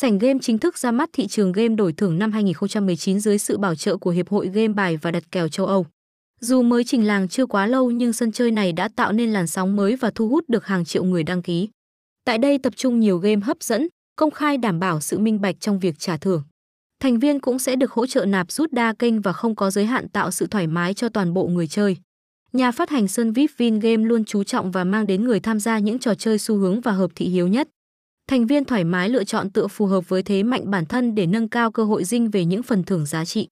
Sảnh game chính thức ra mắt thị trường game đổi thưởng năm 2019 dưới sự bảo trợ của Hiệp hội Game bài và đặt kèo châu Âu. Dù mới trình làng chưa quá lâu nhưng sân chơi này đã tạo nên làn sóng mới và thu hút được hàng triệu người đăng ký. Tại đây tập trung nhiều game hấp dẫn, công khai đảm bảo sự minh bạch trong việc trả thưởng. Thành viên cũng sẽ được hỗ trợ nạp rút đa kênh và không có giới hạn tạo sự thoải mái cho toàn bộ người chơi. Nhà phát hành Sun VIP Vingame luôn chú trọng và mang đến người tham gia những trò chơi xu hướng và hợp thị hiếu nhất. Thành viên thoải mái lựa chọn tựa phù hợp với thế mạnh bản thân để nâng cao cơ hội dinh về những phần thưởng giá trị.